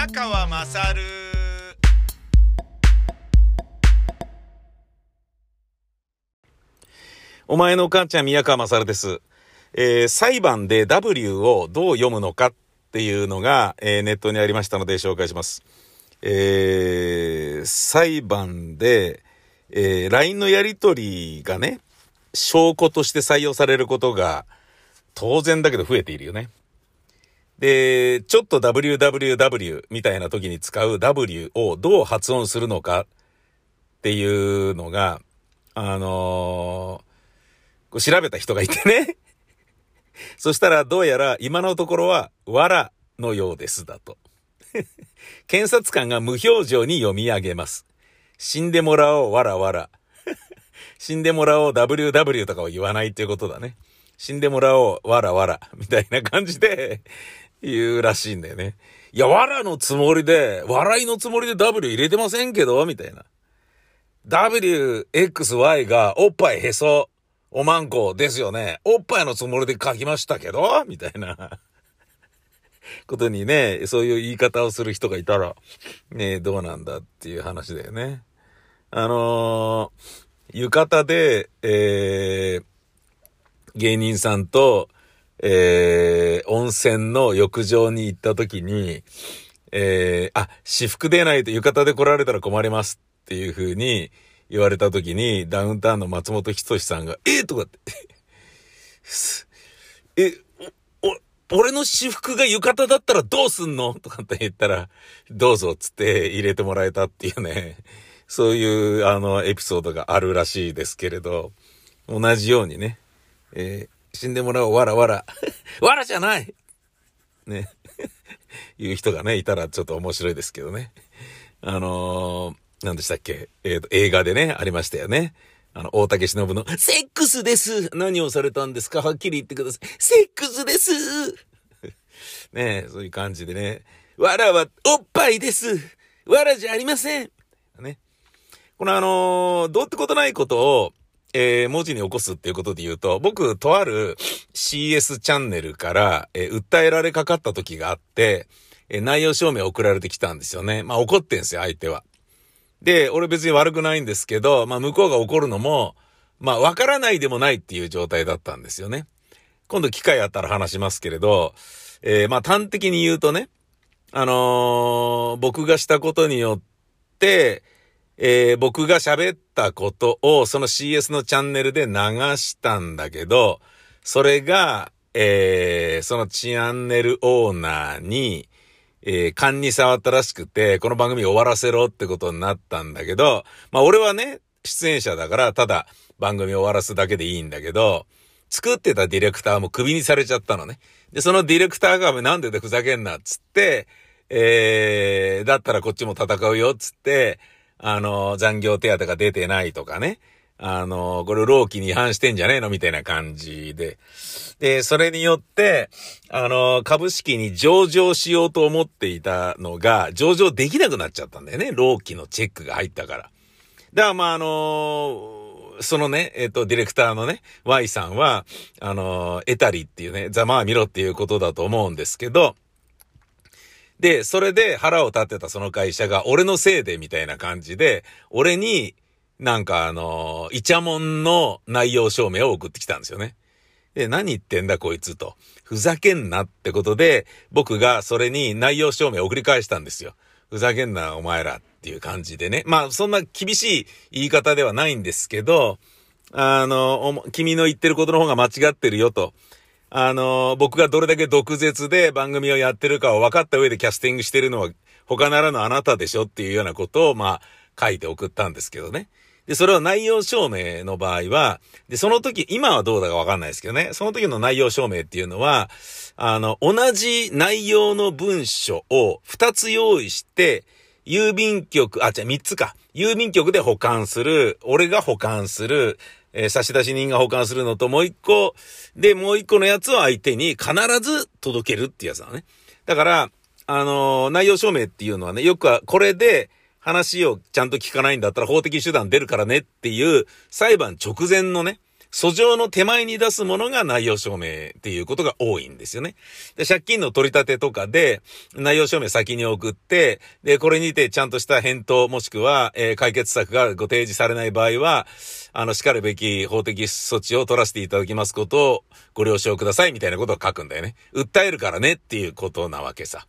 宮川まさるお前のお母ちゃん宮川まさるです。えー裁判で W をどう読むのかっていうのが、えーネットにありましたので紹介します。えー裁判で、えー LINE のやり取りがね、証拠として採用されることが当然だけど増えているよね。で、ちょっと www みたいな時に使う W をどう発音するのかっていうのが、あのー調べた人がいてね。そしたらどうやら今のところは、わらのようですだと。検察官が無表情に読み上げます。死んでもらおう、わらわら。死んでもらおう、ww とかを言わないっていうことだね。死んでもらおう、わらわら。みたいな感じで言うらしいんだよね。いや、わらのつもりで、笑いのつもりで w 入れてませんけど、みたいな。w, x, y がおっぱいへそ、おまんこですよね。おっぱいのつもりで書きましたけどみたいなことにね、そういう言い方をする人がいたら、ねどうなんだっていう話だよね。あのー浴衣で、えー、芸人さんと、えー、温泉の浴場に行った時に、えー、あ、私服でないと浴衣で来られたら困りますっていう風に言われた時に、ダウンタウンの松本人志さんが、えー、とかって、え、お、お、俺の私服が浴衣だったらどうすんの？とかって言ったら、どうぞっつって入れてもらえたっていうね、そういうあのエピソードがあるらしいですけれど、同じようにね、えー死んでもらおう、わらわら。わらじゃないね。いう人がね、いたらちょっと面白いですけどね。あのー、何でしたっけ？えっ、と、映画でね、ありましたよね。あの、大竹しのぶの、セックスです何をされたんですか？はっきり言ってください。セックスです ねそういう感じでね。わらは、おっぱいですわらじゃありませんね。このあのーどうってことないことを、えー文字に起こすっていうことで言うと、僕、とある CS チャンネルから、えー訴えられかかった時があって、えー内容証明送られてきたんですよね。まあ怒ってんすよ、相手は。で、俺別に悪くないんですけど、まあ向こうが怒るのも、まあわからないでもないっていう状態だったんですよね。今度機会あったら話しますけれど、えーまあ端的に言うとね、あのー僕がしたことによって、えー僕が喋ったことをその CS のチャンネルで流したんだけど、それが、えーそのチャンネルオーナーに、えー勘に触ったらしくて、この番組終わらせろってことになったんだけど、まあ俺はね、出演者だから、ただ番組終わらすだけでいいんだけど、作ってたディレクターもクビにされちゃったのね。で、そのディレクターがなんででふざけんなっつって、えー、だったらこっちも戦うよっつって、あの、残業手当が出てないとかね。あの、これ労基に違反してんじゃねえのみたいな感じで。で、それによって、あの、株式に上場しようと思っていたのが、上場できなくなっちゃったんだよね。労基のチェックが入ったから。だから、まあ、あのそのね、えっ、と、ディレクターのね、Y さんは、あのエタリっていうね、ざまあ見ろっていうことだと思うんですけど、で、それで腹を立てたその会社が、俺のせいでみたいな感じで、俺に、なんかあのイチャモンの内容証明を送ってきたんですよね。で、何言ってんだこいつと。ふざけんなってことで、僕がそれに内容証明を送り返したんですよ。ふざけんなお前らっていう感じでね。まあ、そんな厳しい言い方ではないんですけど、あの、君の言ってることの方が間違ってるよと。あの、僕がどれだけ毒舌で番組をやってるかを分かった上でキャスティングしてるのは他ならぬあなたでしょっていうようなことを、まあ、書いて送ったんですけどね。で、それを内容証明の場合は、で、その時、今はどうだかわかんないですけどね、その時の内容証明っていうのは、あの、同じ内容の文書を2つ用意して、郵便局、あ、じゃあ3つか。郵便局で保管する、俺が保管する、えー差出人が保管するのともう一個、で、もう一個のやつを相手に必ず届けるっていうやつだね。だから、あのー内容証明っていうのはね、よくはこれで話をちゃんと聞かないんだったら法的手段出るからねっていう裁判直前のね、訴状の手前に出すものが内容証明っていうことが多いんですよね。で、借金の取り立てとかで、内容証明先に送って、で、これにてちゃんとした返答もしくは、えー、解決策がご提示されない場合は、あの、叱るべき法的措置を取らせていただきますことをご了承くださいみたいなことを書くんだよね。訴えるからねっていうことなわけさ。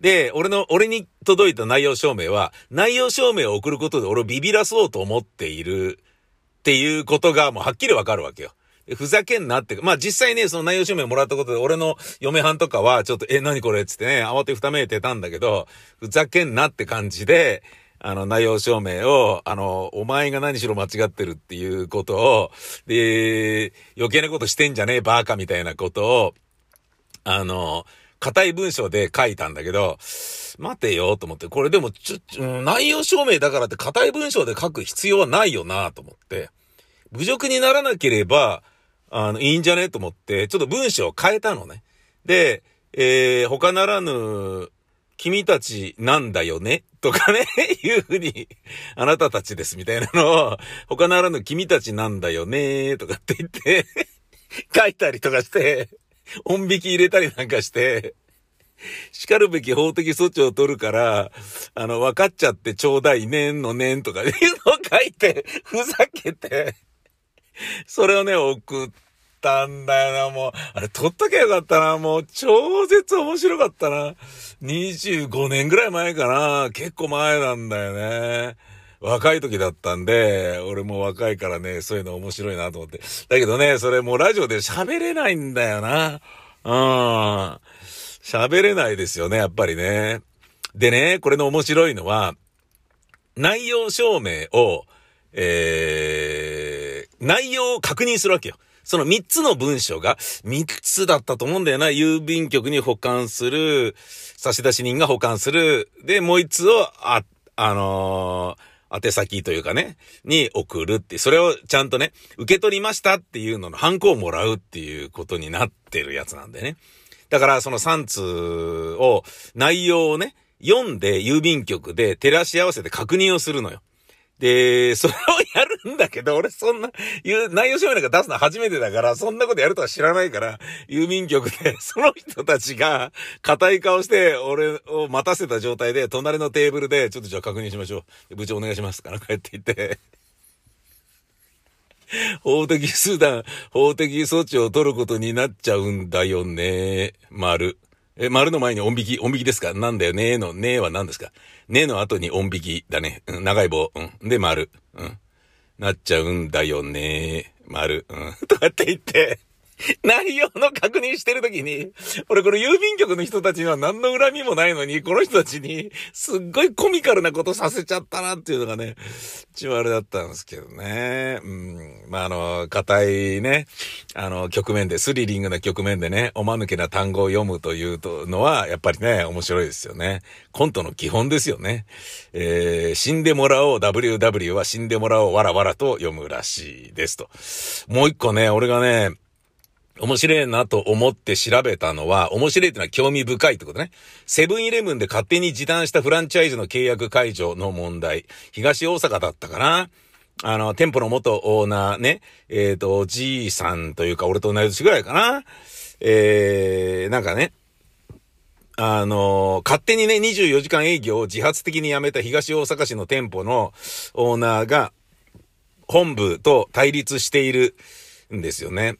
で、俺の、俺に届いた内容証明は、内容証明を送ることで俺をビビらそうと思っているっていうことがもうはっきりわかるわけよ。ふざけんなって、まあ実際ね、その内容証明もらったことで、俺の嫁はんとかは、ちょっと、え、何これっつってね、慌てふためいてたんだけど、ふざけんなって感じで、あの、内容証明を、あの、お前が何しろ間違ってるっていうことを、で、余計なことしてんじゃねえ、バーカみたいなことを、あの、硬い文章で書いたんだけど、待てよと思って、これでもちょ、内容証明だからって硬い文章で書く必要はないよなと思って、侮辱にならなければ、あの、いいんじゃねと思って、ちょっと文章を変えたのね。で、えー、他ならぬ、君たちなんだよねとかね、いうふうに、あなたたちですみたいなのを、他ならぬ君たちなんだよねとかって言って 書いたりとかして、音引き入れたりなんかして、叱るべき法的措置を取るから、あの、分かっちゃってちょうだいねんのねんとかいうのを書いて、ふざけて、それをね、送ったんだよな、もう。あれ、撮っときゃよかったな、もう、超絶面白かったな。25年ぐらい前かな。結構前なんだよね。若い時だったんで、俺も若いからね、そういうの面白いなと思って。だけどね、それもうラジオで喋れないんだよな。うん。喋れないですよね、やっぱりね。でね、これの面白いのは、内容証明を、えー、内容を確認するわけよ。その3つの文章が、3つだったと思うんだよな。郵便局に保管する、差出人が保管する。で、もう1つを、あ、あのー宛先というかね、に送るって、それをちゃんとね、受け取りましたっていうののハンコをもらうっていうことになってるやつなんでね。だからその3通を、内容をね、読んで郵便局で照らし合わせて確認をするのよ。で、それをやるんだけど、俺そんな、内容証明なんか出すの初めてだから、そんなことやるとは知らないから、郵便局で、その人たちが、硬い顔して、俺を待たせた状態で、隣のテーブルで、ちょっとじゃあ確認しましょう。部長お願いしますから帰って言って、法的手段、法的措置を取ることになっちゃうんだよね。丸。え、丸の前に音引き、音引きですか？なんだよねの、ねは何ですか？ねの後に音引きだね。うん、長い棒。うん。で、丸。うん。なっちゃうんだよね丸。うん。とかって言って、内容の確認してるときに、俺この郵便局の人たちには何の恨みもないのに、この人たちにすっごいコミカルなことさせちゃったなっていうのがね、一応あれだったんですけどね。うん。まあ、あの、硬いね、あの、局面で、スリリングな局面でね、おまぬけな単語を読むというのは、やっぱりね、面白いですよね。コントの基本ですよね。えー、死んでもらおう WW は死んでもらおうわらわらと読むらしいですと。もう一個ね、俺がね、面白いなと思って調べたのは、面白いってのは興味深いってことね。セブンイレブンで勝手に時短したフランチャイズの契約解除の問題。東大阪だったかなあの、店舗の元オーナーね、えっ、ー、と、じいさんというか、俺と同い年ぐらいかな。えー、なんかね、あの、勝手にね、24時間営業を自発的に辞めた東大阪市の店舗のオーナーが、本部と対立しているんですよね。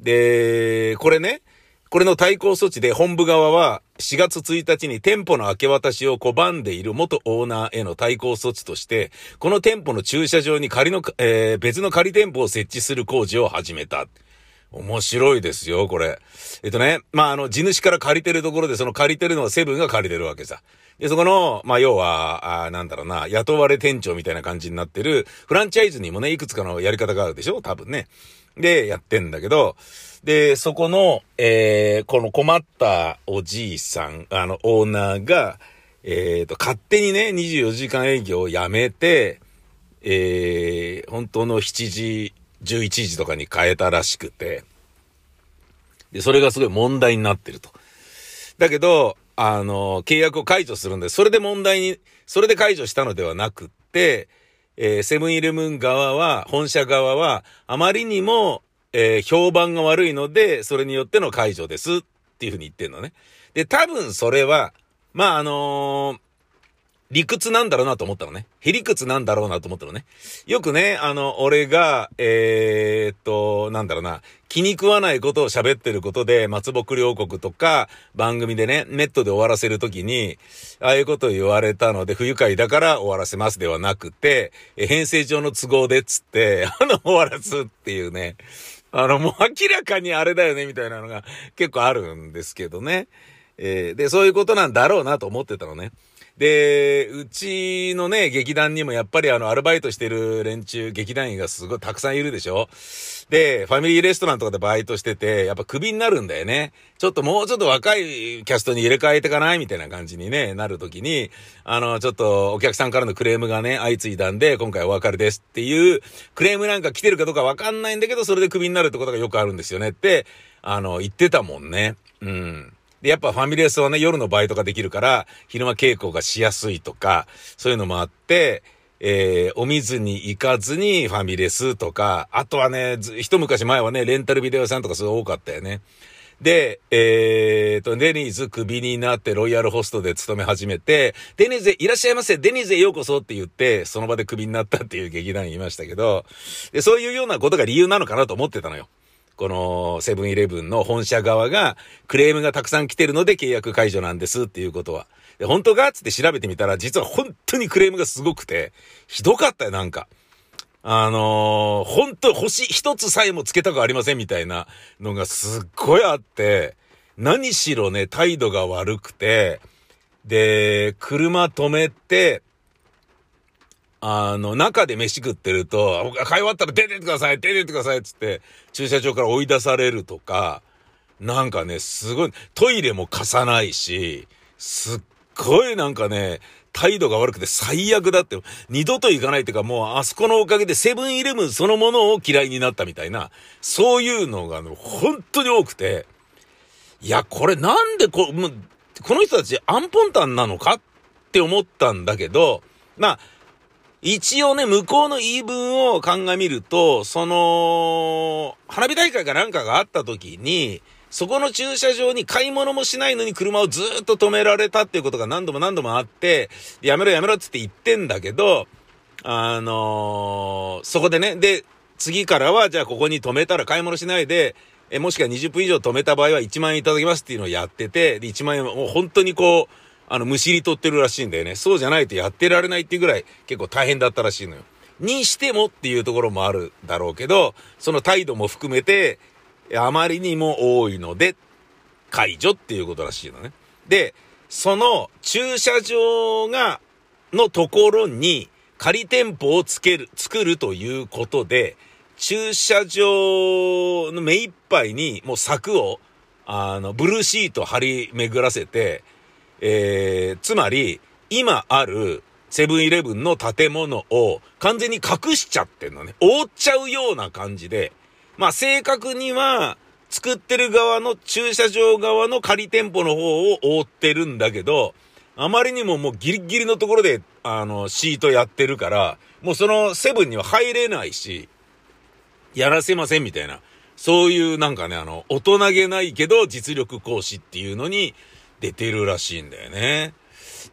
で、これね、これの対抗措置で本部側は4月1日に店舗の明け渡しを拒んでいる元オーナーへの対抗措置として、この店舗の駐車場に仮の、えー、別の仮店舗を設置する工事を始めた。面白いですよ、これ。えっとね、まあ、あの、地主から借りてるところで、その借りてるのはセブンが借りてるわけさ。で、そこの、まあ、要は、あなんだろうな、雇われ店長みたいな感じになってる、フランチャイズにもね、いくつかのやり方があるでしょ多分ね。で、やってんだけど、で、そこの、えー、この困ったおじいさん、あの、オーナーが、えー、と、勝手にね、24時間営業をやめて、えー、本当の7時、11時とかに変えたらしくて、で、それがすごい問題になってると。だけど、あの、契約を解除するんで、それで問題に、それで解除したのではなくって、えー、セブンイレブン側は、本社側は、あまりにも、えー、評判が悪いので、それによっての解除ですっていうふうに言ってんのね。で、多分それは、まあ、あのー、理屈なんだろうなと思ったのね。へりくつなんだろうなと思ったのね。よくね、あの、俺が、えー、っと、なんだろうな、気に食わないことを喋ってることで、松木両国とか、番組でね、ネットで終わらせるときに、ああいうことを言われたので、不愉快だから終わらせますではなくて、編成上の都合でっつって、あの、終わらすっていうね。あの、もう明らかにあれだよね、みたいなのが結構あるんですけどね。えー、で、そういうことなんだろうなと思ってたのね。で、うちのね、劇団にもやっぱりあの、アルバイトしてる連中、劇団員がすごいたくさんいるでしょ？で、ファミリーレストランとかでバイトしてて、やっぱクビになるんだよね。ちょっともうちょっと若いキャストに入れ替えてかない？みたいな感じにね、なるときに、あの、ちょっとお客さんからのクレームがね、相次いだんで、今回お別れですっていう、クレームなんか来てるかどうかわかんないんだけど、それでクビになるってことがよくあるんですよねって、あの、言ってたもんね。うん。で、やっぱファミレスはね、夜のバイトができるから、昼間稽古がしやすいとか、そういうのもあって、えー、お水に行かずにファミレスとか、あとはね、一昔前はね、レンタルビデオ屋さんとかすごい多かったよね。で、えーと、デニーズクビになってロイヤルホストで勤め始めて、デニーズへいらっしゃいませ、デニーズへようこそって言って、その場でクビになったっていう劇団員いましたけど、で、そういうようなことが理由なのかなと思ってたのよ。このセブンイレブンの本社側がクレームがたくさん来てるので契約解除なんですっていうことは。で、本当か？つって調べてみたら、実は本当にクレームがすごくて、ひどかったよ、なんか。あのー、本当星一つさえもつけたくありませんみたいなのがすっごいあって、何しろね、態度が悪くて、で、車止めて、あの、中で飯食ってると、僕が買い終わったら出てってください出てってくださいっつって、駐車場から追い出されるとか、なんかね、すごい、トイレも貸さないし、すっごいなんかね、態度が悪くて最悪だって、二度と行かないっていうかもうあそこのおかげでセブンイレブンそのものを嫌いになったみたいな、そういうのが、ね、本当に多くて、いや、これなんでこ、この人たちアンポンタンなのかって思ったんだけど、まあ、一応ね、向こうの言い分を鑑みると、その、花火大会かなんかがあった時に、そこの駐車場に買い物もしないのに車をずっと止められたっていうことが何度も何度もあって、やめろやめろって言ってんだけど、あのー、そこでね、で、次からは、じゃあここに止めたら買い物しないで、え、もしくは20分以上止めた場合は1万円いただきますっていうのをやってて、で、1万円もう本当にこう、あの、むしり取ってるらしいんだよね。そうじゃないとやってられないっていうぐらい結構大変だったらしいのよ。にしてもっていうところもあるだろうけど、その態度も含めて、あまりにも多いので、解除っていうことらしいのね。で、その駐車場が、のところに仮店舗をつける、作るということで、駐車場の目いっぱいにもう柵を、あの、ブルーシート張り巡らせて、えー、つまり、今あるセブンイレブンの建物を完全に隠しちゃってんのね。覆っちゃうような感じで。まあ正確には、作ってる側の駐車場側の仮店舗の方を覆ってるんだけど、あまりにももうギリギリのところで、あの、シートやってるから、もうそのセブンには入れないし、やらせませんみたいな。そういうなんかね、あの、大人げないけど実力行使っていうのに、出てるらしいんだよね。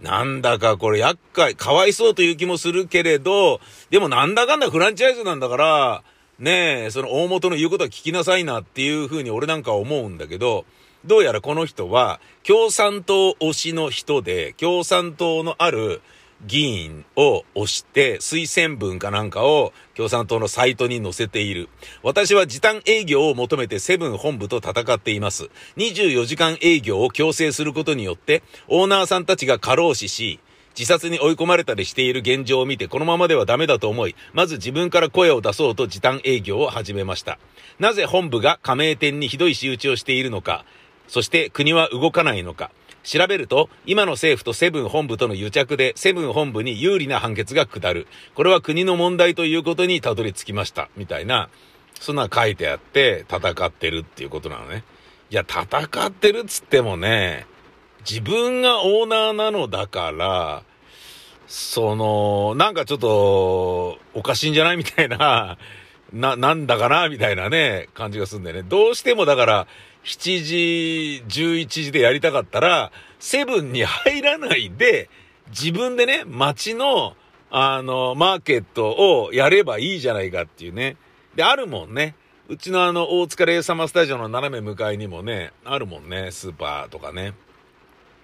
なんだかこれ厄介、かわいそうという気もするけれど、でもなんだかんだフランチャイズなんだから、ねえ、その大元の言うことは聞きなさいなっていうふうに俺なんか思うんだけど、どうやらこの人は共産党推しの人で、共産党のある議員を押して推薦文かなんかを共産党のサイトに載せている。私は時短営業を求めてセブン本部と戦っています。24時間営業を強制することによってオーナーさんたちが過労死し、自殺に追い込まれたりしている現状を見てこのままではダメだと思い、まず自分から声を出そうと時短営業を始めました。なぜ本部が加盟店にひどい仕打ちをしているのか、そして国は動かないのか、調べると、今の政府とセブン本部との癒着で、セブン本部に有利な判決が下る。これは国の問題ということにたどり着きました。みたいな、そんな書いてあって、戦ってるっていうことなのね。いや、戦ってるっつってもね、自分がオーナーなのだから、その、なんかちょっと、おかしいんじゃない？みたいなな、なんだかな？みたいなね、感じがするんだよね。どうしてもだから、7時、11時でやりたかったら、セブンに入らないで、自分でね、街の、あの、マーケットをやればいいじゃないかっていうね。で、あるもんね。うちのあの、大塚レイサマスタジオの斜め向かいにもね、あるもんね、スーパーとかね。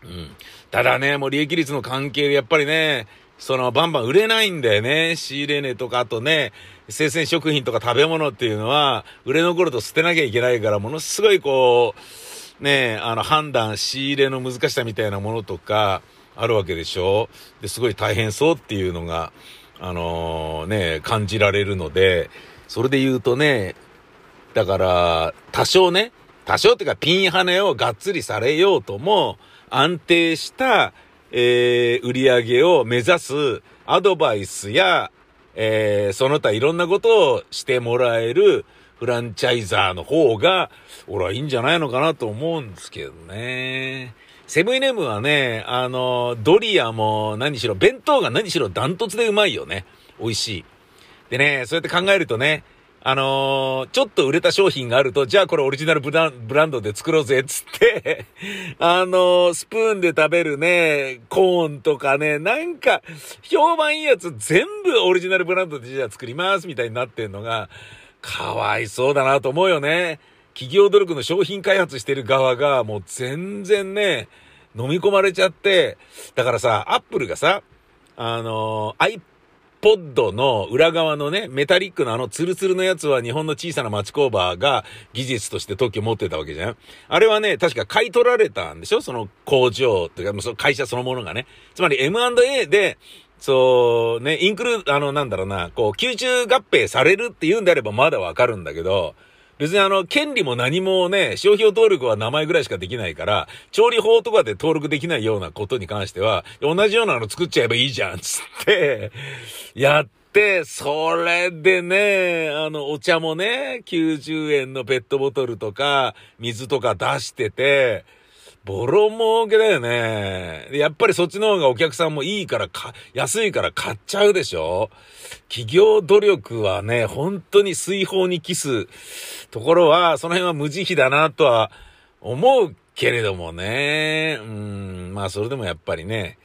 うん。ただね、もう利益率の関係でやっぱりね、その、バンバン売れないんだよね。仕入れ値とか、あとね、生鮮食品とか食べ物っていうのは、売れ残ると捨てなきゃいけないから、ものすごいこう、ね、あの、判断、仕入れの難しさみたいなものとか、あるわけでしょで、すごい大変そうっていうのが、あのー、ね、感じられるので、それで言うとね、だから、多少ね、多少っていうかピンハネをがっつりされようとも、安定した、えー、売り上げを目指すアドバイスや、えー、その他いろんなことをしてもらえるフランチャイザーの方が、俺はいいんじゃないのかなと思うんですけどね。セブンイレブンはね、あの、ドリアも何しろ、弁当が何しろダントツでうまいよね。美味しい。でね、そうやって考えるとね、あのー、ちょっと売れた商品があると、じゃあこれオリジナルブランドで作ろうぜ、つって あのー、スプーンで食べるね、コーンとかね、なんか、評判いいやつ全部オリジナルブランドでじゃあ作ります、みたいになってんのが、かわいそうだなと思うよね。企業努力の商品開発してる側が、もう全然ね、飲み込まれちゃって、だからさ、アップルがさ、あのー、ポッドの裏側のね、メタリックのあのツルツルのやつは日本の小さな町工場が技術として特許持ってたわけじゃんあれはね、確か買い取られたんでしょ？その工場っていうか、その会社そのものがね。つまり M&A で、そう、ね、インクル、あの、なんだろうな、こう、吸収合併されるって言うんであればまだわかるんだけど、別にあの、権利も何もね、商標登録は名前ぐらいしかできないから、調理法とかで登録できないようなことに関しては、同じようなの作っちゃえばいいじゃん、つって、やって、それでね、あの、お茶もね、90円のペットボトルとか、水とか出してて、ボロ儲けだよね。やっぱりそっちの方がお客さんもいいからか、安いから買っちゃうでしょ企業努力はね、本当に水泡にキスところは、その辺は無慈悲だなとは思うけれどもね。うん、まあそれでもやっぱりね、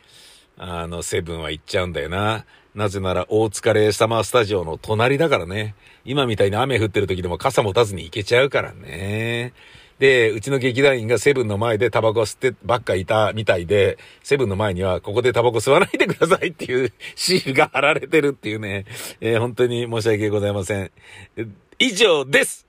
あの、セブンは行っちゃうんだよな。なぜなら、大塚レーサマースタジオの隣だからね。今みたいに雨降ってる時でも傘持たずに行けちゃうからね。で、うちの劇団員がセブンの前でタバコ吸ってばっかいたみたいで、セブンの前にはここでタバコ吸わないでくださいっていう シールが貼られてるっていうね、えー、本当に申し訳ございません。以上です